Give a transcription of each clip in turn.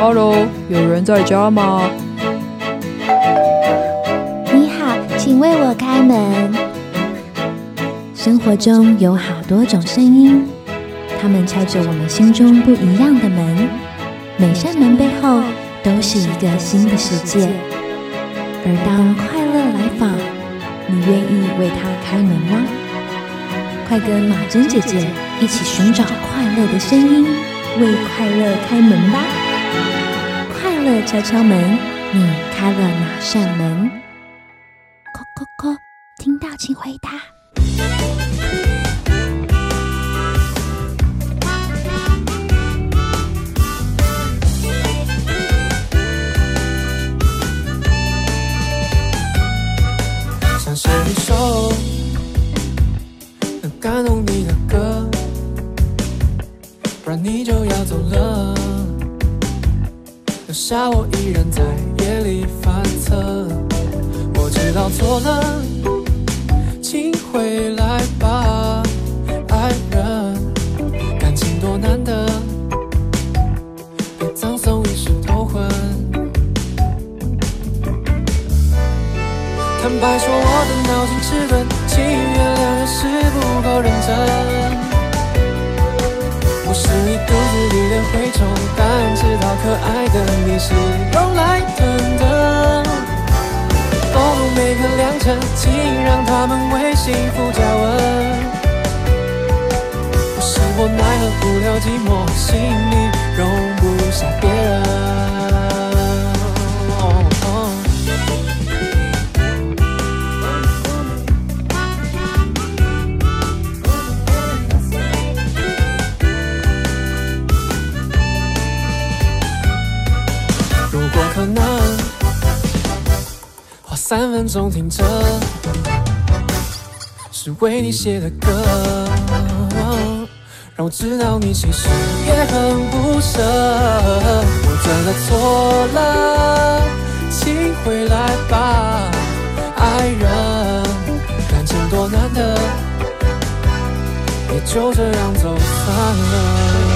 Hello，有人在家吗？你好，请为我开门。生活中有好多种声音，它们敲着我们心中不一样的门。每扇门背后都是一个新的世界。而当快乐来访，你愿意为他开门吗？快跟马珍姐姐一起寻找快乐的声音，为快乐开门吧！敲敲门，你开了哪扇门？叩叩叩，听到请回答。想写一首能感动你的歌，不然你就要走了，留下我一人在夜里反侧。我知道错了，请回来吧，爱人，感情多难得，别葬送一世头昏。坦白说，我的脑筋迟钝，请原谅，有时不够认真。不是你肚子里的蛔虫，但知道可爱的你是用来疼的。哦每个良辰，请让他们为幸福加温。不是我奈何不了寂寞，心里容不下别人。三分钟听着，是为你写的歌，让我知道你其实也很不舍。我真的错了，请回来吧，爱人，感情多难得，也就这样走散了。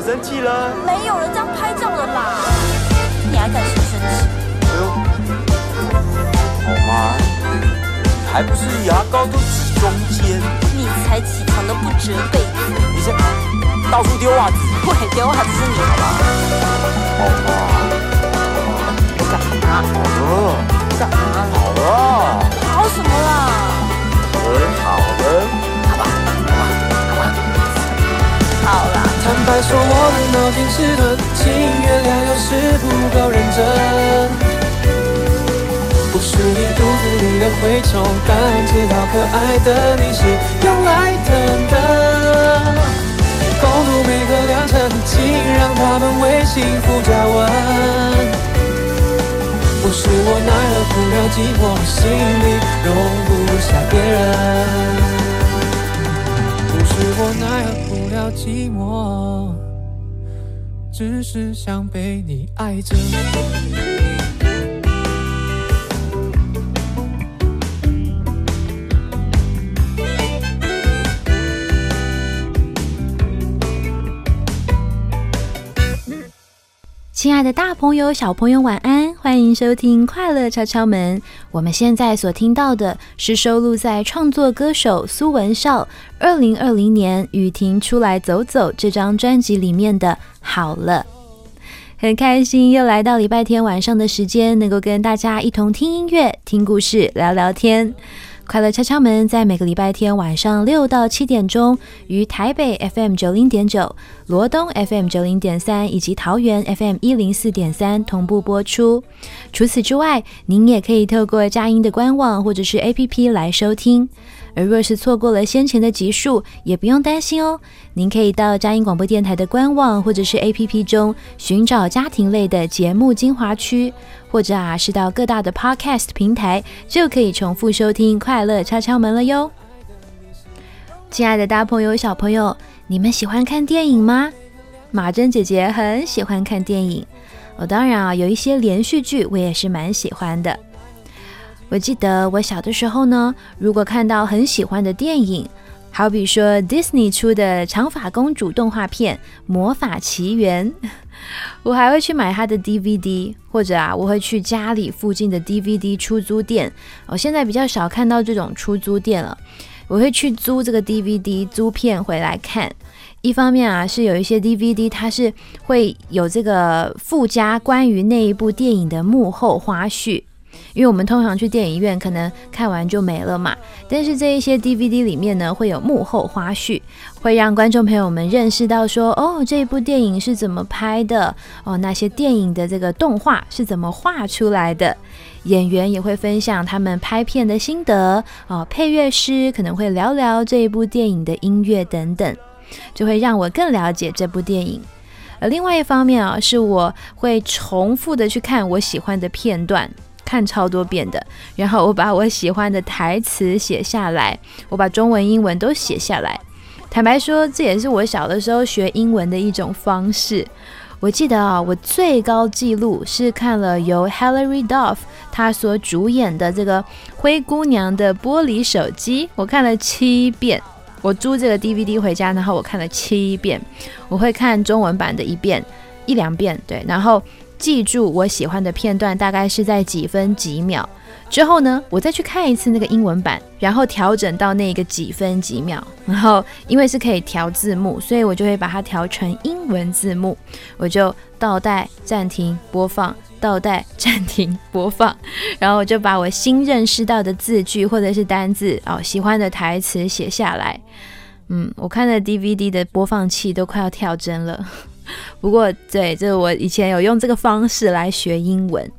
有生气了。没有人这样拍照的啦，你还敢说生气？哎呦，好吗？还不是牙膏都挤中间，你才起床都不折被子，你这到处丢袜子，会丢袜子是你好吧？好吗？我干嘛？好了，干嘛？好了，好什么啦？很好了。好啦，坦白说，我的脑筋迟钝，请原谅，有时不够认真。不是你肚子里的蛔虫，但知道可爱的你是用来等的。共度每个良辰，请让他们为幸福加温。不是我奈何不了寂寞，心里容不下别人。不是我奈何不了寂寞，只是想被你爱着。亲爱的大朋友、小朋友，晚安！欢迎收听《快乐敲敲门》。我们现在所听到的是收录在创作歌手苏文少二零二零年《雨停出来走走》这张专辑里面的《好了》。很开心又来到礼拜天晚上的时间，能够跟大家一同听音乐、听故事、聊聊天。快乐敲敲门在每个礼拜天晚上六到七点钟，于台北 FM 九零点九、罗东 FM 九零点三以及桃园 FM 一零四点三同步播出。除此之外，您也可以透过佳音的官网或者是 APP 来收听。而若是错过了先前的集数，也不用担心哦。您可以到佳音广播电台的官网或者是 APP 中寻找家庭类的节目精华区，或者啊是到各大的 Podcast 平台，就可以重复收听《快乐敲敲门》了哟。亲爱的大朋友、小朋友，你们喜欢看电影吗？马珍姐姐很喜欢看电影，我当然啊有一些连续剧我也是蛮喜欢的。我记得我小的时候呢，如果看到很喜欢的电影，好比说 Disney 出的长发公主动画片《魔法奇缘》，我还会去买它的 DVD，或者啊，我会去家里附近的 DVD 出租店。我现在比较少看到这种出租店了，我会去租这个 DVD 租片回来看。一方面啊，是有一些 DVD 它是会有这个附加关于那一部电影的幕后花絮。因为我们通常去电影院，可能看完就没了嘛。但是这一些 DVD 里面呢，会有幕后花絮，会让观众朋友们认识到说，哦，这部电影是怎么拍的，哦，那些电影的这个动画是怎么画出来的，演员也会分享他们拍片的心得，哦，配乐师可能会聊聊这一部电影的音乐等等，就会让我更了解这部电影。而另外一方面啊，是我会重复的去看我喜欢的片段。看超多遍的，然后我把我喜欢的台词写下来，我把中文、英文都写下来。坦白说，这也是我小的时候学英文的一种方式。我记得啊，我最高纪录是看了由 Hilary Duff 她所主演的这个《灰姑娘的玻璃手机》，我看了七遍。我租这个 DVD 回家，然后我看了七遍。我会看中文版的一遍、一两遍，对，然后。记住我喜欢的片段大概是在几分几秒之后呢，我再去看一次那个英文版，然后调整到那个几分几秒，然后因为是可以调字幕，所以我就会把它调成英文字幕，我就倒带、暂停、播放，倒带、暂停、播放，然后我就把我新认识到的字句或者是单字哦，喜欢的台词写下来。嗯，我看的 DVD 的播放器都快要跳帧了。不过，对，这我以前有用这个方式来学英文。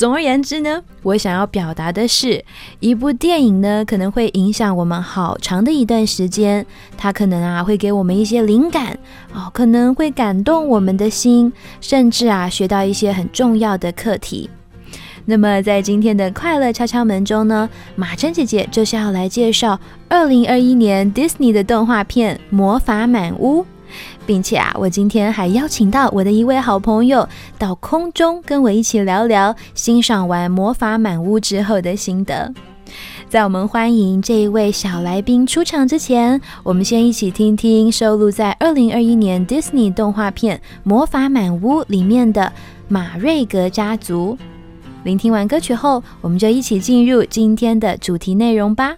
总而言之呢，我想要表达的是，一部电影呢可能会影响我们好长的一段时间，它可能啊会给我们一些灵感哦，可能会感动我们的心，甚至啊学到一些很重要的课题。那么在今天的快乐敲敲门中呢，马珍姐姐就是要来介绍二零二一年 Disney 的动画片《魔法满屋》。并且啊，我今天还邀请到我的一位好朋友到空中跟我一起聊聊欣赏完《魔法满屋》之后的心得。在我们欢迎这一位小来宾出场之前，我们先一起听听收录在二零二一年 Disney 动画片《魔法满屋》里面的马瑞格家族。聆听完歌曲后，我们就一起进入今天的主题内容吧。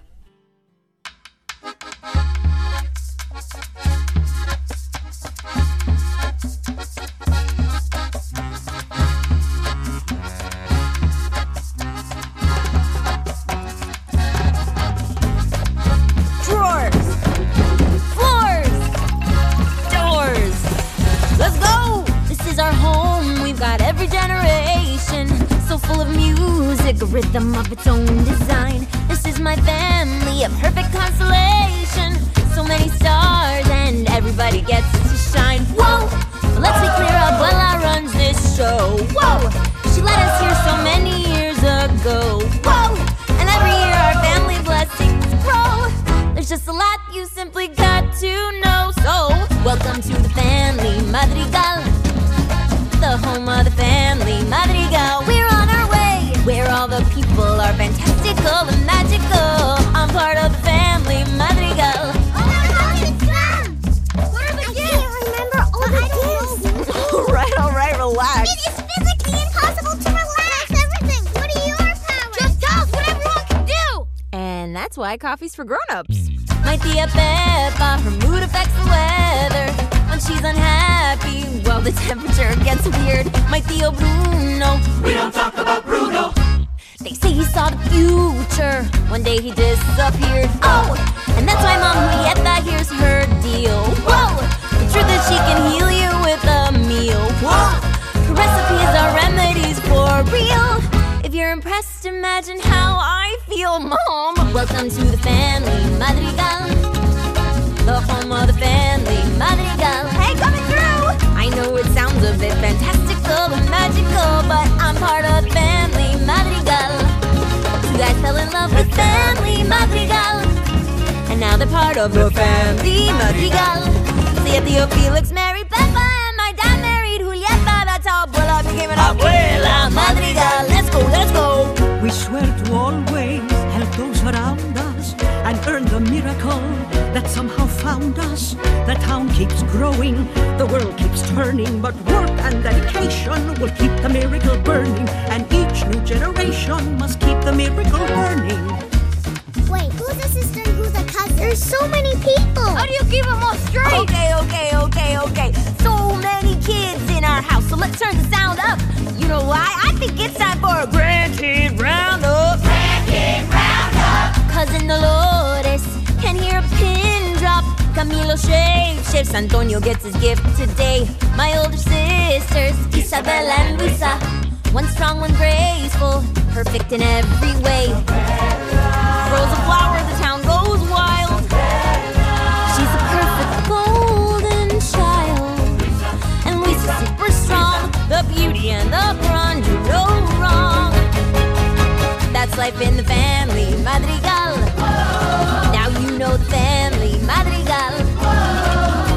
One day he disappeared. Oh, and that's why Mom Julieta here's her deal. Whoa, the truth is she can heal you with a meal. Whoa, her recipes are remedies for real. If you're impressed, imagine how I feel, Mom. Welcome to the family, Madrigal. The home of the family, Madrigal. Hey, coming through! I know it sounds a bit fantastical part of the family, Madrigal. See Theo Felix married Peppa, and my dad married Julieta. That's how Abuela became an Abuela Madrigal. Let's go, let's go. We swear to always help those around us and earn the miracle that somehow found us. The town keeps growing, the world keeps turning, but work and dedication will keep the miracle burning, and each new generation must keep the miracle burning. Wait, who's a sister There's so many people. How do you keep them all straight? Okay, okay, okay, okay. So many kids in our house, so let's turn the sound up. You know why? I think it's time for a grandkid roundup. Grandkid roundup. Cousin Dolores can hear a pin drop. Camilo shapes, shifts. Antonio gets his gift today. My older sisters, Isabella and Luisa. One strong, one graceful, perfect in every way. Throws a flower, the town life in the family, Madrigal. Now you know the family, Madrigal.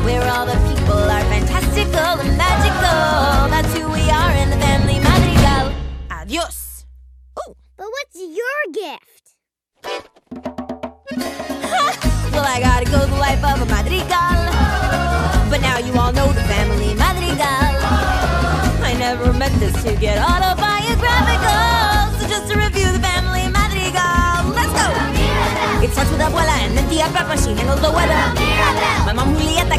Where all the people are fantastical and magical. That's who we are in the family, Madrigal. Adios. But what's your gift? Well, I gotta go the life of a Madrigal. But now you all know the family Madrigal. I never meant this to get autobiographical. Madrigal. Let's go! It starts with Abuela and then Tia Peppa, she handles the weather. My mom Julieta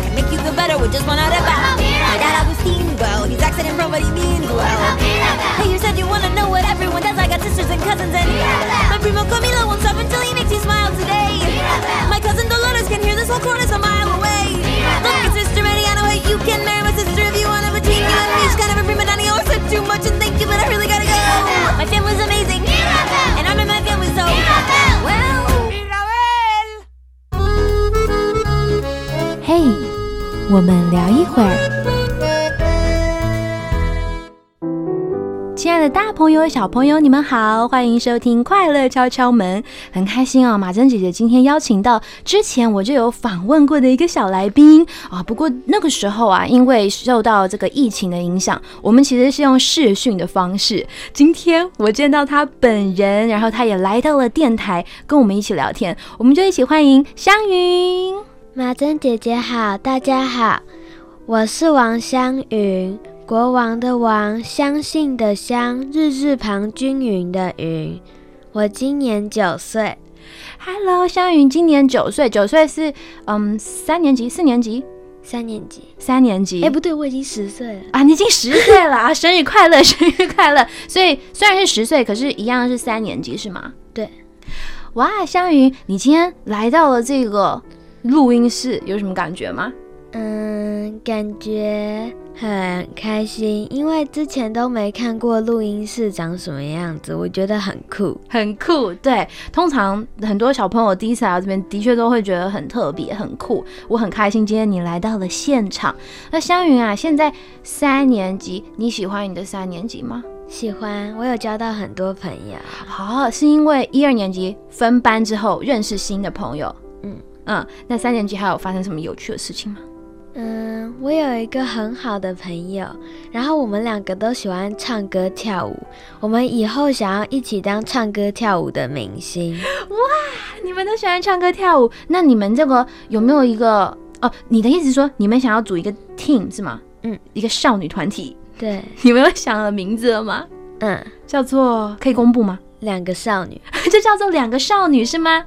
我们聊一会儿。亲爱的大朋友、小朋友，你们好，欢迎收听《快乐敲敲门》。很开心啊，马珍姐姐今天邀请到之前我就有访问过的一个小来宾啊。不过那个时候啊，因为受到这个疫情的影响，我们其实是用视讯的方式。今天我见到他本人，然后他也来到了电台，跟我们一起聊天，我们就一起欢迎香云。马珍姐姐好，大家好，我是王香云，国王的王，相信的相，日字旁均匀的云。我今年九岁，Hello，香云今年九岁，九岁是嗯三年级、四年级、三年级。三年级。哎，不对，我已经十岁了。啊，你已经十岁了 啊！生日快乐，生日快乐！所以虽然是十岁，可是一样是三年级是吗？对。哇，香云，你今天来到了这个录音室，有什么感觉吗？嗯，感觉很开心，因为之前都没看过录音室长什么样子，我觉得很酷。很酷，对。通常很多小朋友第一次来到这边，的确都会觉得很特别、很酷。我很开心今天你来到了现场。那香云啊，现在三年级，你喜欢你的三年级吗？喜欢，我有交到很多朋友。好、是因为一二年级分班之后认识新的朋友。嗯嗯，那三年级还有发生什么有趣的事情吗？嗯，我有一个很好的朋友，然后我们两个都喜欢唱歌跳舞，我们以后想要一起当唱歌跳舞的明星。哇你们都喜欢唱歌跳舞，那你们这个有没有一个哦？你的意思是说你们想要组一个 team 是吗？嗯，一个少女团体，对，你们有想了名字了吗？嗯，叫做可以公布吗？两个少女，就叫做两个少女是吗？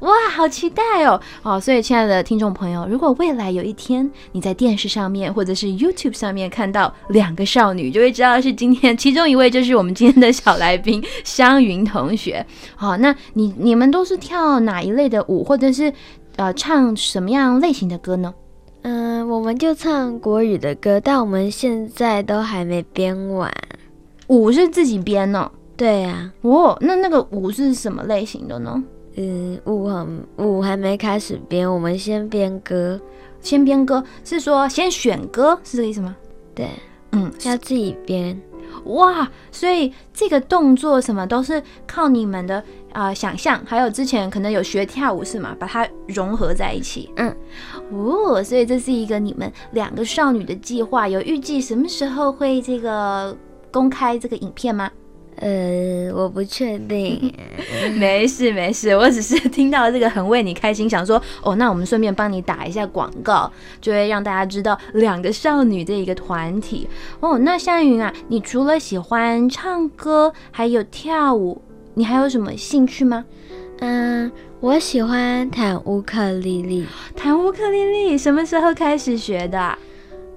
哇，好期待哦！哦，所以亲爱的听众朋友，如果未来有一天你在电视上面或者是 YouTube 上面看到两个少女，就会知道是今天其中一位就是我们今天的小来宾湘云同学。好、那你你们都是跳哪一类的舞，或者是呃唱什么样类型的歌呢？嗯，我们就唱国语的歌，但我们现在都还没编完。舞是自己编呢、对呀、哦，那那个舞是什么类型的呢？嗯，舞很舞还没开始编，我们先编歌。先编歌是说先选歌是这个意思吗？对，嗯，要自己编。哇，所以这个动作什么都是靠你们的啊、呃想象，还有之前可能有学跳舞是吗？把它融合在一起。嗯，哦，所以这是一个你们两个少女的计划，有预计什么时候会这个公开这个影片吗？呃，我不确定。没事没事，我只是听到这个很为你开心，想说哦，那我们顺便帮你打一下广告，就会让大家知道两个少女这一个团体哦。那夏云啊，你除了喜欢唱歌，还有跳舞，你还有什么兴趣吗？嗯，我喜欢弹乌克丽丽。弹乌克丽丽什么时候开始学的啊？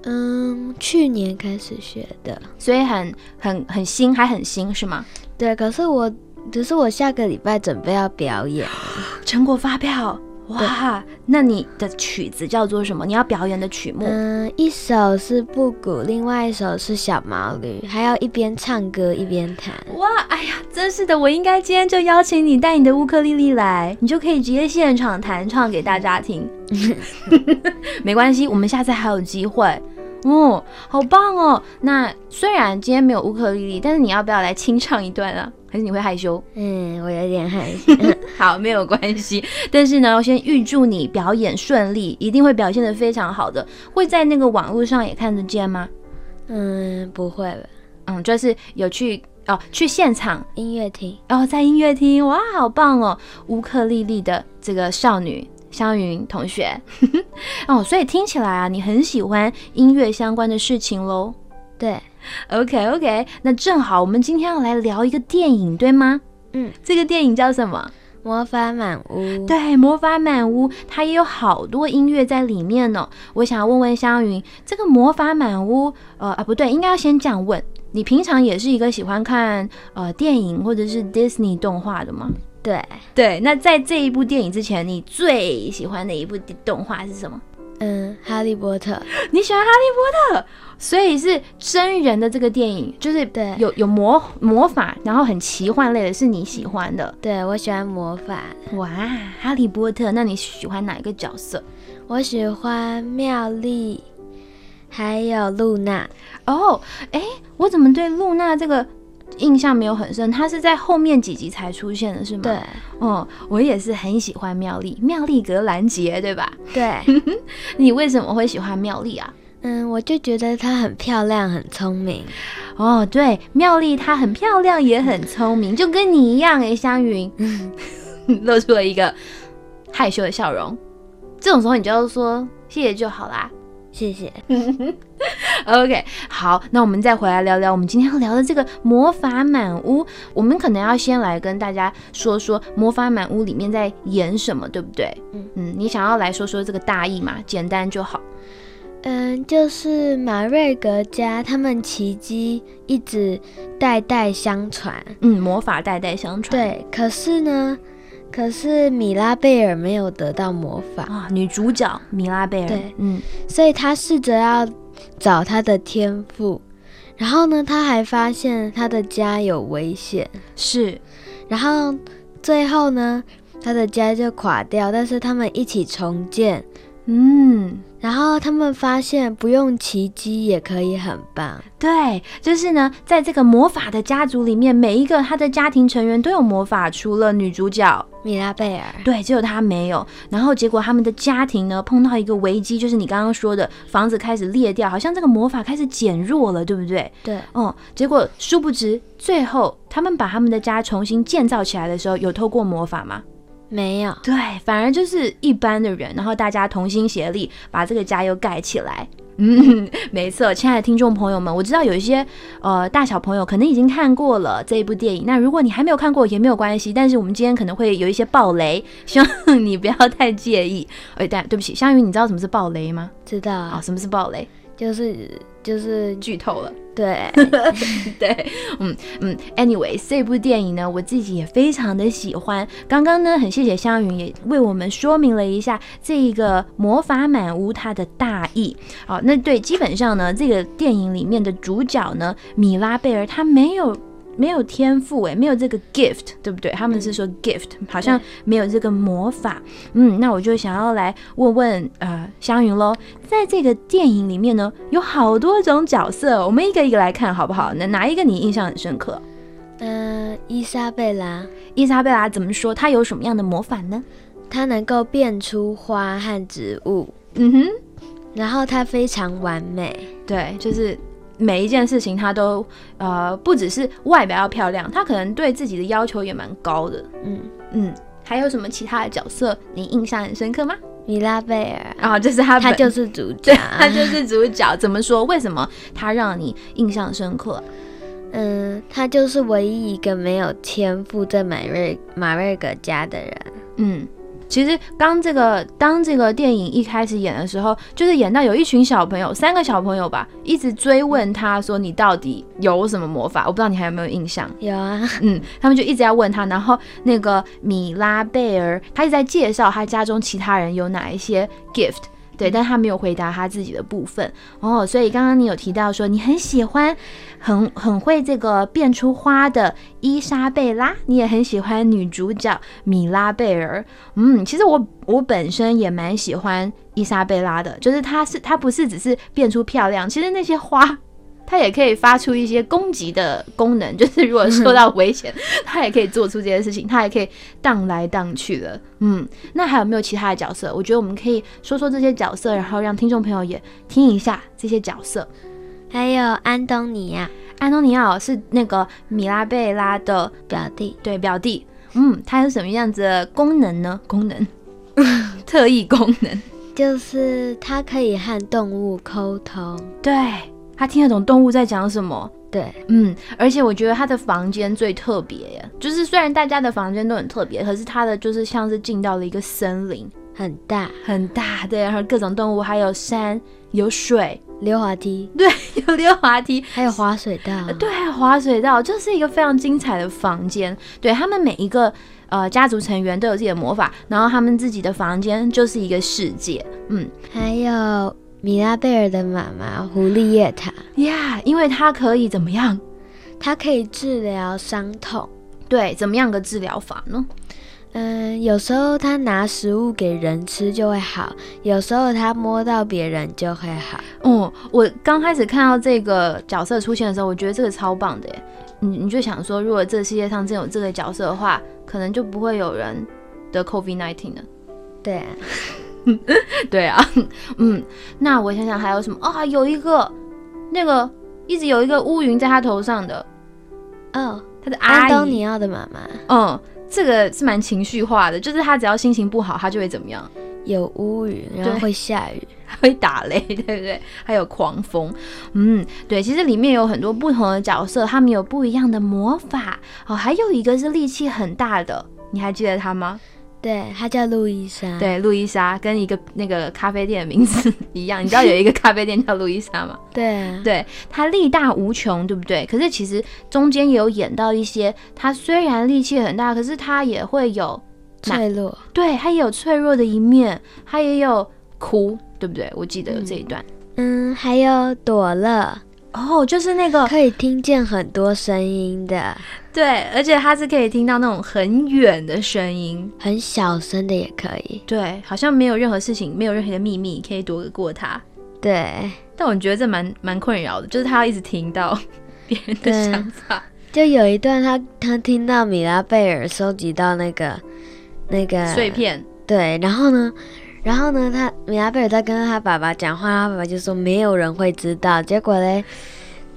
嗯，去年开始学的。所以很很很新，还很新是吗？对，可是我，只是我下个礼拜准备要表演。成果发表，哇！那你的曲子叫做什么？你要表演的曲目？嗯，一首是布谷，另外一首是小毛驴，还要一边唱歌一边弹。哇，哎呀，真是的，我应该今天就邀请你带你的乌克丽丽来，你就可以直接现场弹唱给大家听。没关系，我们下次还有机会。哦，好棒哦！那虽然今天没有乌克丽丽，但是你要不要来清唱一段啊？还是你会害羞？嗯，我有点害羞。好，没有关系。但是呢，我先预祝你表演顺利，一定会表现得非常好的。会在那个网络上也看得见吗？嗯，不会了。嗯，就是有去哦，去现场音乐厅，然后在音乐厅，哇，好棒哦！乌克丽丽的这个少女。香云同学，哦，所以听起来啊，你很喜欢音乐相关的事情喽？对，OK OK，那正好，我们今天要来聊一个电影，对吗？嗯，这个电影叫什么？魔法满屋。对，魔法满屋，它也有好多音乐在里面呢。我想要问问香云，这个魔法满屋，呃啊，不对，应该要先这样问，你平常也是一个喜欢看呃电影或者是 Disney 动画的吗？对对，那在这一部电影之前，你最喜欢的一部动画是什么？嗯，哈利波特。你喜欢哈利波特，所以是真人的这个电影，就是对有有魔魔法，然后很奇幻类的，是你喜欢的。对，我喜欢魔法。哇，哈利波特，那你喜欢哪一个角色？我喜欢妙丽，还有露娜。哦，哎，我怎么对露娜这个？印象没有很深，他是在后面几集才出现的，是吗？对，哦，我也是很喜欢妙丽，妙丽格兰杰，对吧？对，你为什么会喜欢妙丽啊？嗯，我就觉得她很漂亮，很聪明。哦，对，妙丽她很漂亮，也很聪明，就跟你一样诶，香云，露出了一个害羞的笑容。这种时候你就要说谢谢就好啦。谢谢。OK，好，那我们再回来聊聊我们今天要聊的这个魔法满屋。我们可能要先来跟大家说说魔法满屋里面在演什么，对不对？嗯嗯，你想要来说说这个大意嘛？简单就好。嗯，就是马瑞格家他们奇迹一直代代相传。嗯，魔法代代相传。对，可是呢？可是米拉贝尔没有得到魔法。啊，女主角米拉贝尔。对，嗯，所以她试着要找她的天赋，然后呢，她还发现她的家有危险，是，然后最后呢，她的家就垮掉，但是他们一起重建，嗯。然后他们发现不用奇迹也可以很棒。对，就是呢，在这个魔法的家族里面，每一个他的家庭成员都有魔法，除了女主角米拉贝尔，对，只有她没有。然后结果他们的家庭呢碰到一个危机，就是你刚刚说的房子开始裂掉，好像这个魔法开始减弱了，对不对？对，哦，结果殊不知，最后他们把他们的家重新建造起来的时候，有透过魔法吗？没有，对，反而就是一般的人，然后大家同心协力把这个家又盖起来。嗯，没错，亲爱的听众朋友们，我知道有一些呃大小朋友可能已经看过了这一部电影，那如果你还没有看过也没有关系，但是我们今天可能会有一些暴雷，希望你不要太介意。哎，但对不起，香云，你知道什么是暴雷吗？知道啊，什么是暴雷？就是就是剧透了。对 对，嗯嗯，anyway，这部电影呢，我自己也非常的喜欢。刚刚呢，很谢谢香云也为我们说明了一下这一个魔法满屋它的大意。好，那对，基本上呢，这个电影里面的主角呢，米拉贝尔，他没有。没有天赋诶，没有这个 gift，对不对？他们是说 gift，好像没有这个魔法。嗯，那我就想要来问问呃香云喽，在这个电影里面呢，有好多种角色，我们一个一个来看好不好？那哪一个你印象很深刻？嗯，伊莎贝拉。伊莎贝拉怎么说？她有什么样的魔法呢？她能够变出花和植物。嗯哼，然后她非常完美。对，就是。每一件事情他都呃不只是外表要漂亮，他可能对自己的要求也蛮高的。嗯，嗯，还有什么其他的角色你印象很深刻吗？米拉贝尔，啊、就是他本他就是主角 对，，他就是主角。怎么说？为什么他让你印象深刻？嗯，他就是唯一一个没有天赋在马瑞马瑞格家的人。嗯，其实刚这个当这个电影一开始演的时候，就是演到有一群小朋友，三个小朋友吧，一直追问他说你到底有什么魔法？我不知道你还有没有印象。有啊，嗯，他们就一直要问他，然后那个米拉贝尔，他一直在介绍他家中其他人有哪一些 gift。对，但他没有回答他自己的部分哦，所以刚刚你有提到说你很喜欢，很很会这个变出花的伊莎贝拉，你也很喜欢女主角米拉贝尔。嗯，其实我我本身也蛮喜欢伊莎贝拉的，就是她是她不是只是变出漂亮，其实那些花它也可以发出一些攻击的功能，就是如果受到危险，它也可以做出这些事情，它也可以荡来荡去的。嗯，那还有没有其他的角色？我觉得我们可以说说这些角色，然后让听众朋友也听一下这些角色。还有安东尼亚安东尼奥是那个米拉贝拉的表弟，对表弟，嗯，他是什么样子的功能呢？功能，特异功能，就是他可以和动物沟通。对他听得懂动物在讲什么。对，嗯，而且我觉得他的房间最特别耶，就是虽然大家的房间都很特别，可是他的就是像是进到了一个森林，很大，很大，对，然后各种动物，还有山，有水，溜滑梯，对，有溜滑梯，还有滑水道。对，还有滑水道，就是一个非常精彩的房间。对他们每一个呃家族成员都有自己的魔法，然后他们自己的房间就是一个世界。嗯还有米拉贝尔的妈妈狐狸叶塔，呀因为它可以怎么样？它可以治疗伤痛。对，怎么样个治疗法呢？嗯，有时候他拿食物给人吃就会好，有时候他摸到别人就会好。哦，我刚开始看到这个角色出现的时候，我觉得这个超棒的耶。你你就想说，如果这个世界上真有这个角色的话，可能就不会有人得 COVID nineteen 了。对啊，对啊，嗯，那我想想还有什么啊？有一个那个一直有一个乌云在他头上的，哦，他的阿姨。安东尼奥的妈妈嗯，这个是蛮情绪化的，就是他只要心情不好，他就会怎么样？有乌云，然后会下雨。还 会打雷，对不对？还有狂风，嗯，对，其实里面有很多不同的角色，他们有不一样的魔法哦。还有一个是力气很大的，你还记得他吗？对，她叫路易莎。，对，路易莎跟一个那个咖啡店的名字一样，你知道有一个咖啡店叫路易莎吗？对啊，对，她力大无穷，对不对？可是其实中间也有演到一些，她虽然力气很大，可是她也会有，脆弱。对她也有脆弱的一面，她也有哭，对不对？我记得有这一段。嗯，还有朵乐，哦，就是那个可以听见很多声音的，对，而且他是可以听到那种很远的声音，很小声的也可以。对，好像没有任何事情，没有任何的秘密可以躲得过他。对，但我觉得这蛮蛮困扰的，就是他要一直听到别人的对想法。就有一段他他听到米拉贝尔收集到那个那个碎，片，对，然后呢，然后呢，他米拉贝尔在跟他爸爸讲话，他爸爸就说没有人会知道，结果嘞。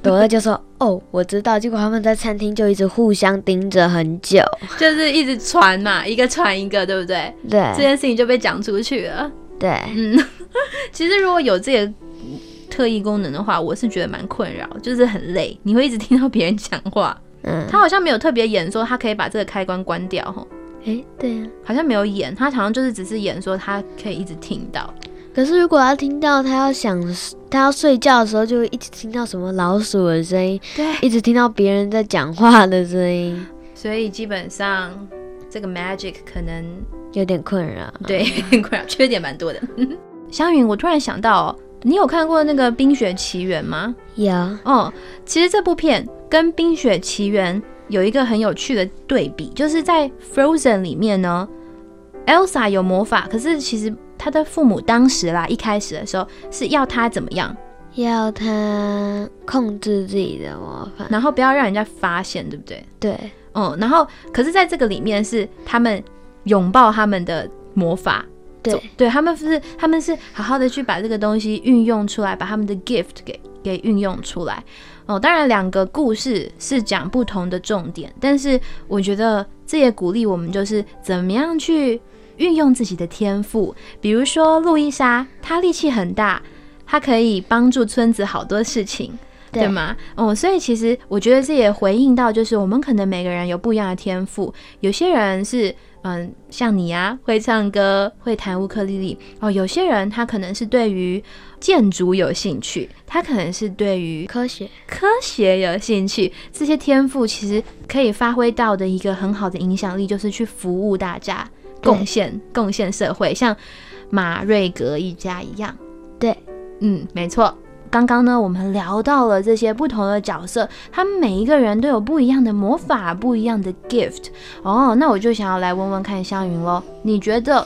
朵乐就说：“哦，我知道。”结果他们在餐厅就一直互相盯着很久。就是一直传嘛，一个传一个，对不对？对这件事情就被讲出去了。对，嗯，其实如果有这个特异功能的话，我是觉得蛮困扰，就是很累，你会一直听到别人讲话。嗯，他好像没有特别演说他可以把这个开关关掉，吼，诶，对啊。好像没有演，他好像就是只是演说他可以一直听到。可是如果他听到他要想他要睡觉的时候，就会一直听到什么老鼠的声音，对，一直听到别人在讲话的声音，所以基本上这个 magic 可能有点困扰。对 困扰，缺点蛮多的。香云，我突然想到、哦，你有看过那个《冰雪奇缘》吗？有，哦，其实这部片跟《冰雪奇缘》有一个很有趣的对比，就是在 Frozen 里面呢，Elsa 有魔法，可是其实她的父母当时啦，一开始的时候是要她怎么样，要他控制自己的魔法。然后不要让人家发现，对不对？对，嗯，然后可是在这个里面是他们拥抱他们的魔法，对对他们是他们是好好的去把这个东西运用出来，把他们的 gift 给给运用出来。哦，当然两个故事是讲不同的重点，但是我觉得这也鼓励我们，就是怎么样去运用自己的天赋。比如说路易莎，她力气很大，她可以帮助村子好多事情。对对吗？哦，所以其实我觉得这也回应到，就是我们可能每个人有不一样的天赋，有些人是嗯，像你啊，会唱歌，会弹乌克丽丽哦，有些人他可能是对于建筑有兴趣，他可能是对于科学，科学有兴趣，这些天赋其实可以发挥到的一个很好的影响力，就是去服务大家，贡献贡献社会，像马瑞格一家一样。对，嗯，没错。刚刚呢，我们聊到了这些不同的角色，他们每一个人都有不一样的魔法，不一样的 gift。哦，那我就想要来问问看香云喽，你觉得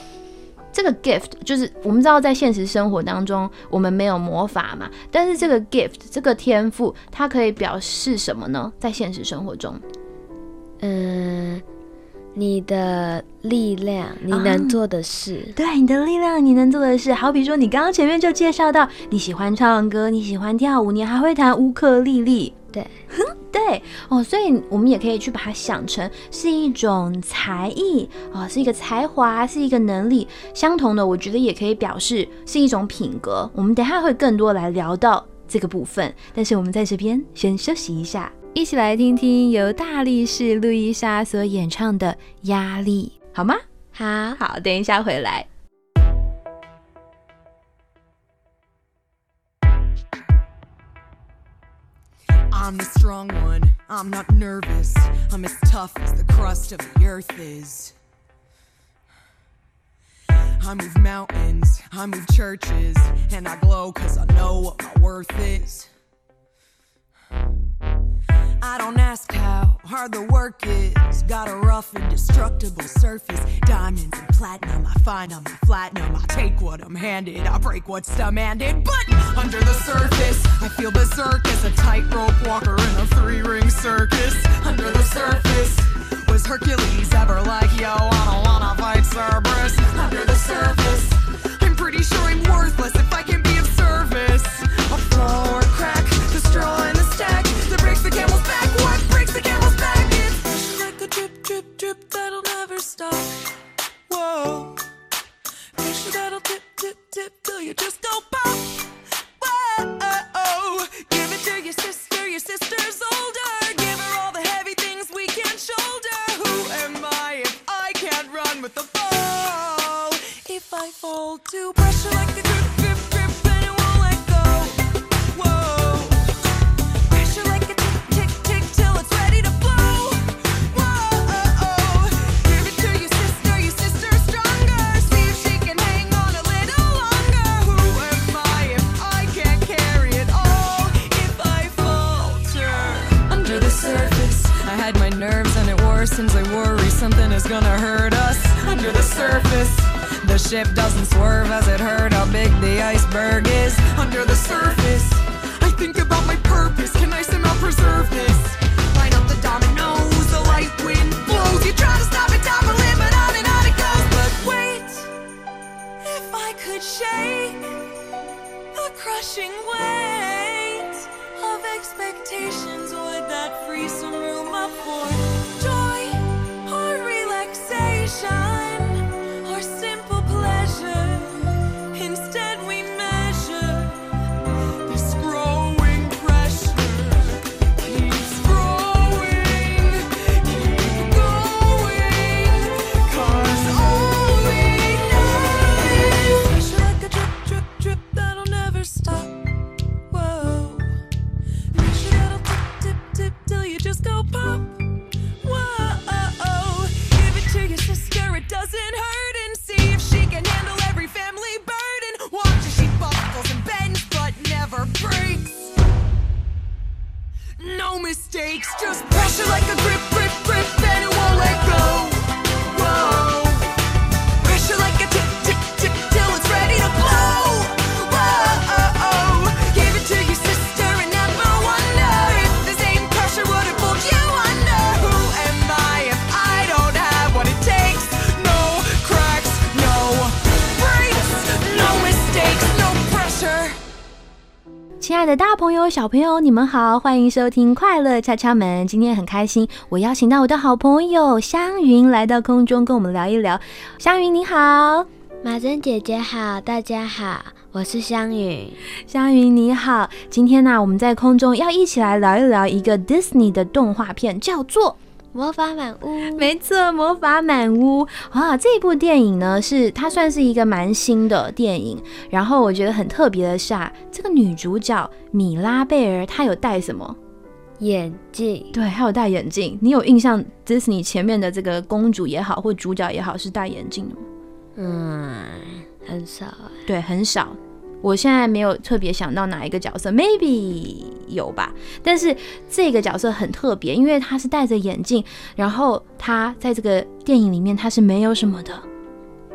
这个 gift 就是我们知道在现实生活当中我们没有魔法嘛，但是这个 gift 这个天赋，它可以表示什么呢？在现实生活中，嗯，你的力量，你啊能做的事，对你的力量，你能做的事，好比说你刚刚前面就介绍到，你喜欢唱歌，你喜欢跳舞，你还会弹乌克丽丽。对，对哦，所以我们也可以去把它想成是一种才艺啊、是一个才华，是一个能力。相同的，我觉得也可以表示是一种品格。我们等下会更多来聊到这个部分，但是我们在这边先休息一下，一起来听听由大力士路易莎所演唱的《压力》，好吗？好，好，等一下回来。I'm the strong one. I'm not nervous. I'm as tough as the crust of the earth is. I move mountains, I move churches, and I glow cause I know what my worth is. I don't ask how hard the work is. Got a rough, indestructible surface. Diamonds and platinum, I find I'm platinum. I take what I'm handed, I break what's demanded. But under the surface, I feel berserk as a tightrope walker in a three ring circus. Under the surface, was Hercules ever like, yo, I don't wanna fight Cerberus? Under the surface, I'm pretty sure I'm worthless if I can be of service. A flaw 小朋友，你们好，欢迎收听《快乐敲敲门》。今天很开心，我邀请到我的好朋友香云来到空中跟我们聊一聊。香云你好，马珍姐姐好，大家好，我是香云。香云你好，今天呢、我们在空中要一起来聊一聊一个 Disney 的动画片，叫做。魔法满屋，没错，《魔法满屋》啊，这部电影呢是它算是一个蛮新的电影，然后我觉得很特别的是啊，这个女主角米拉贝尔她有戴什么？眼镜，对，她有戴眼镜。你有印象，Disney 前面的这个公主也好，或主角也好，是戴眼镜的吗？嗯，很少啊。对，很少。我现在没有特别想到哪一个角色，maybe 有吧。但是这个角色很特别，因为他是戴着眼镜，然后他在这个电影里面他是没有什么的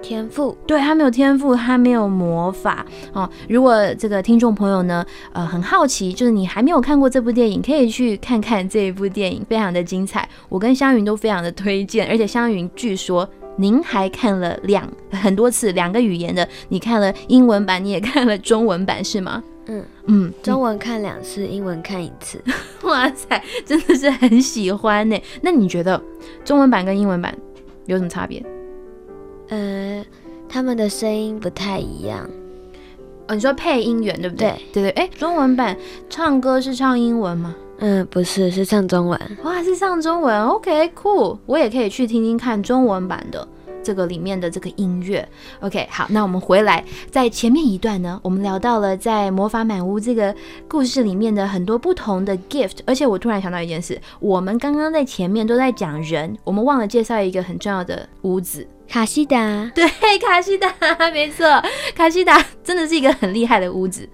天赋，对他没有天赋，他没有魔法哦。如果这个听众朋友呢，呃，很好奇，就是你还没有看过这部电影，可以去看看这一部电影，非常的精彩。我跟香云都非常的推荐，而且香云据说。您还看了两很多次两个语言的，你看了英文版，你也看了中文版是吗？嗯嗯，中文看两次，英文看一次。哇塞，真的是很喜欢呢。那你觉得中文版跟英文版有什么差别？呃，他们的声音不太一样。哦，你说配音员对不对？对对对。哎，中文版唱歌是唱英文吗？嗯，不是，是唱中文。哇，是唱中文，OK，cool，我也可以去听听看中文版的这个里面的这个音乐。OK，好，那我们回来，在前面一段呢，我们聊到了在魔法满屋这个故事里面的很多不同的 gift，而且我突然想到一件事，我们刚刚在前面都在讲人，我们忘了介绍一个很重要的屋子。卡西达，对，卡西达，没错，卡西达真的是一个很厉害的屋子。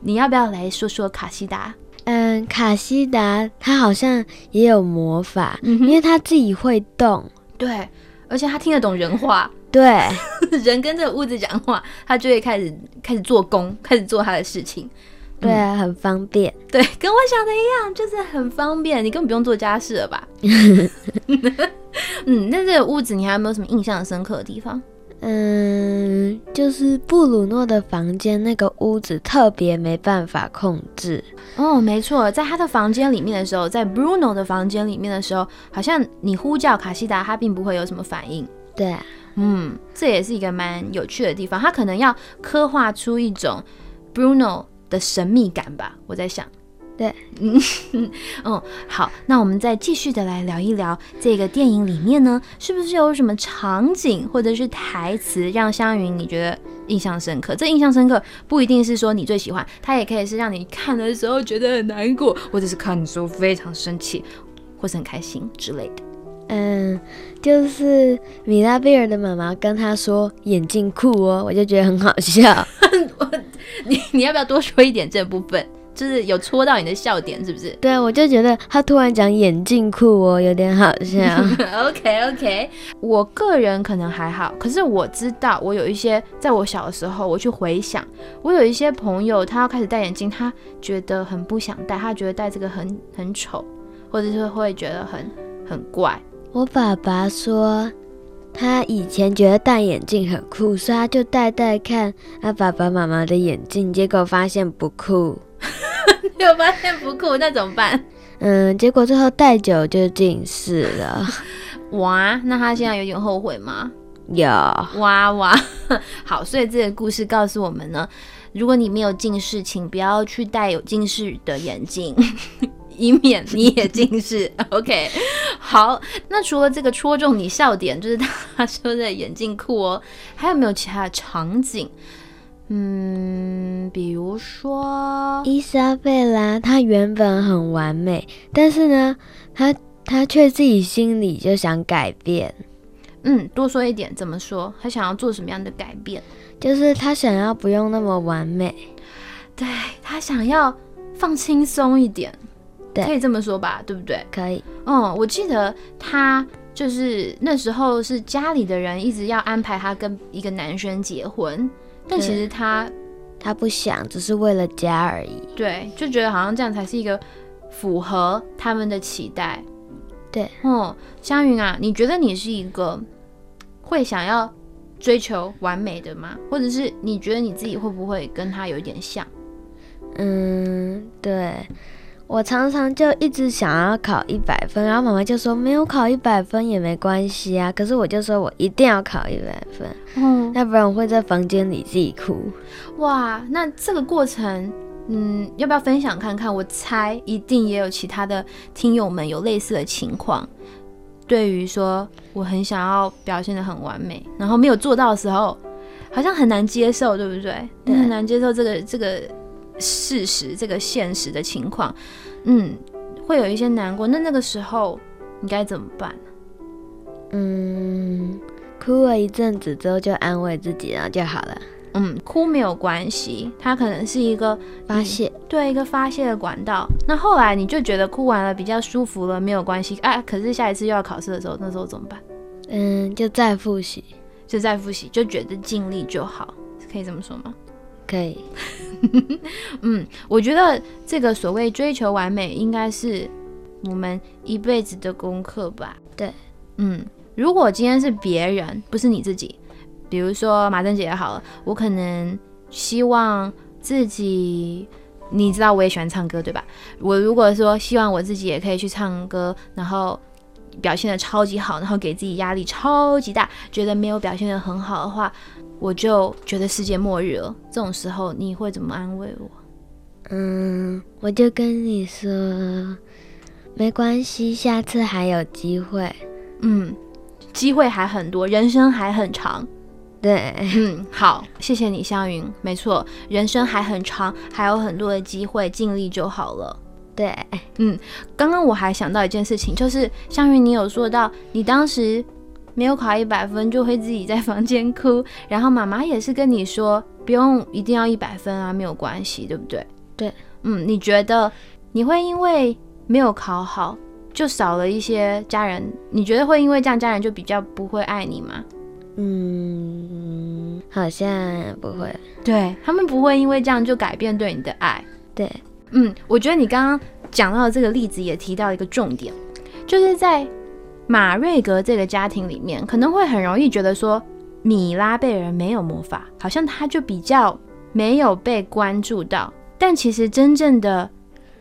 你要不要来说说卡西达？嗯，卡西达他好像也有魔法，嗯因为他自己会动。对，而且他听得懂人话，对，人跟这个屋子讲话，他就会开始开始做工，开始做他的事情。对啊，很方便。对，跟我想的一样，就是很方便，你根本不用做家事了吧？嗯，那这个屋子你还有没有什么印象深刻的地方？嗯，就是布鲁诺的房间那个屋子特别没办法控制。哦，没错，在他的房间里面的时候，在 Bruno 的房间里面的时候，好像你呼叫卡西达，他并不会有什么反应。对啊，嗯，这也是一个蛮有趣的地方，他可能要刻画出一种 Bruno 的神秘感吧，我在想。对，嗯 嗯，好，那我们再继续的来聊一聊这个电影里面呢，是不是有什么场景或者是台词让香云你觉得印象深刻？这印象深刻不一定是说你最喜欢，它也可以是让你看的时候觉得很难过，或者是看的时候非常生气，或是很开心之类的。嗯，就是米拉贝尔的妈妈跟他说眼镜酷哦，我就觉得很好笑。你你要不要多说一点这部分？就是有戳到你的笑点，是不是 对，我就觉得他突然讲眼镜酷哦，有点好笑。OK OK，我个人可能还好，可是我知道我有一些，在我小的时候，我去回想，我有一些朋友，他要开始戴眼镜，他觉得很不想戴，他觉得戴这个很很丑，或者是会觉得很很怪。我爸爸说，他以前觉得戴眼镜很酷，所以他就戴戴看他爸爸妈妈的眼镜，结果发现不酷。有发现不酷，那怎么办？嗯，结果最后戴久就近视了。哇，那他现在有点后悔吗？有，哇哇，好，所以这个故事告诉我们呢，如果你没有近视，请不要去戴有近视的眼镜，以免你也近视。OK，好，那除了这个戳中你笑点，就是他说的眼镜酷哦，还有没有其他的场景？嗯，比如说，伊莎贝拉她原本很完美，但是呢，她她却自己心里就想改变，嗯，多说一点，怎么说？她想要做什么样的改变？就是她想要不用那么完美。对她想要放轻松一点，对可以这么说吧，对不对？可以，嗯，我记得她就是那时候是家里的人一直要安排她跟一个男生结婚，但其实他他不想，只是为了家而已。对就觉得好像这样才是一个符合他们的期待。对，嗯，香云啊，你觉得你是一个会想要追求完美的吗？或者是你觉得你自己会不会跟他有一点像？嗯，对，我常常就一直想要考一百分，然后妈妈就说没有考一百分也没关系啊，可是我就说我一定要考一百分，嗯，要不然我会在房间里自己哭。哇，那这个过程，嗯，要不要分享看看？我猜一定也有其他的听友们有类似的情况。对于说我很想要表现的很完美，然后没有做到的时候，好像很难接受，对不对？对很难接受这个这个事实，这个现实的情况，嗯，会有一些难过。那那个时候你该怎么办？嗯，哭了一阵子之后就安慰自己，然后就好了，嗯，哭没有关系，它可能是一个发泄。对一个发泄的管道。那后来你就觉得哭完了比较舒服了，没有关系啊。可是下一次又要考试的时候，那时候怎么办？嗯，就再复习，就再复习，就觉得尽力就好，可以这么说吗？可以。嗯，我觉得这个所谓追求完美，应该是我们一辈子的功课吧。对，嗯，如果今天是别人，不是你自己，比如说马珍姐好了，我可能希望自己，你知道我也喜欢唱歌，对吧？我如果说希望我自己也可以去唱歌，然后表现的超级好，然后给自己压力超级大，觉得没有表现的很好的话，我就觉得世界末日了。这种时候你会怎么安慰我？嗯，我就跟你说，没关系，下次还有机会。嗯，机会还很多，人生还很长。对，嗯，好，谢谢你，香云。没错，人生还很长，还有很多的机会，尽力就好了。对，嗯，刚刚我还想到一件事情，就是香云，你有说到你当时没有考一百分，就会自己在房间哭，然后妈妈也是跟你说，不用一定要一百分啊，没有关系，对不对？对，嗯，你觉得你会因为没有考好，就少了一些家人？你觉得会因为这样，家人就比较不会爱你吗？嗯，好像不会。对他们不会因为这样就改变对你的爱。对，嗯，我觉得你刚刚讲到的这个例子也提到一个重点，就是在马瑞格这个家庭里面，可能会很容易觉得说米拉贝尔没有魔法，好像他就比较没有被关注到。但其实真正的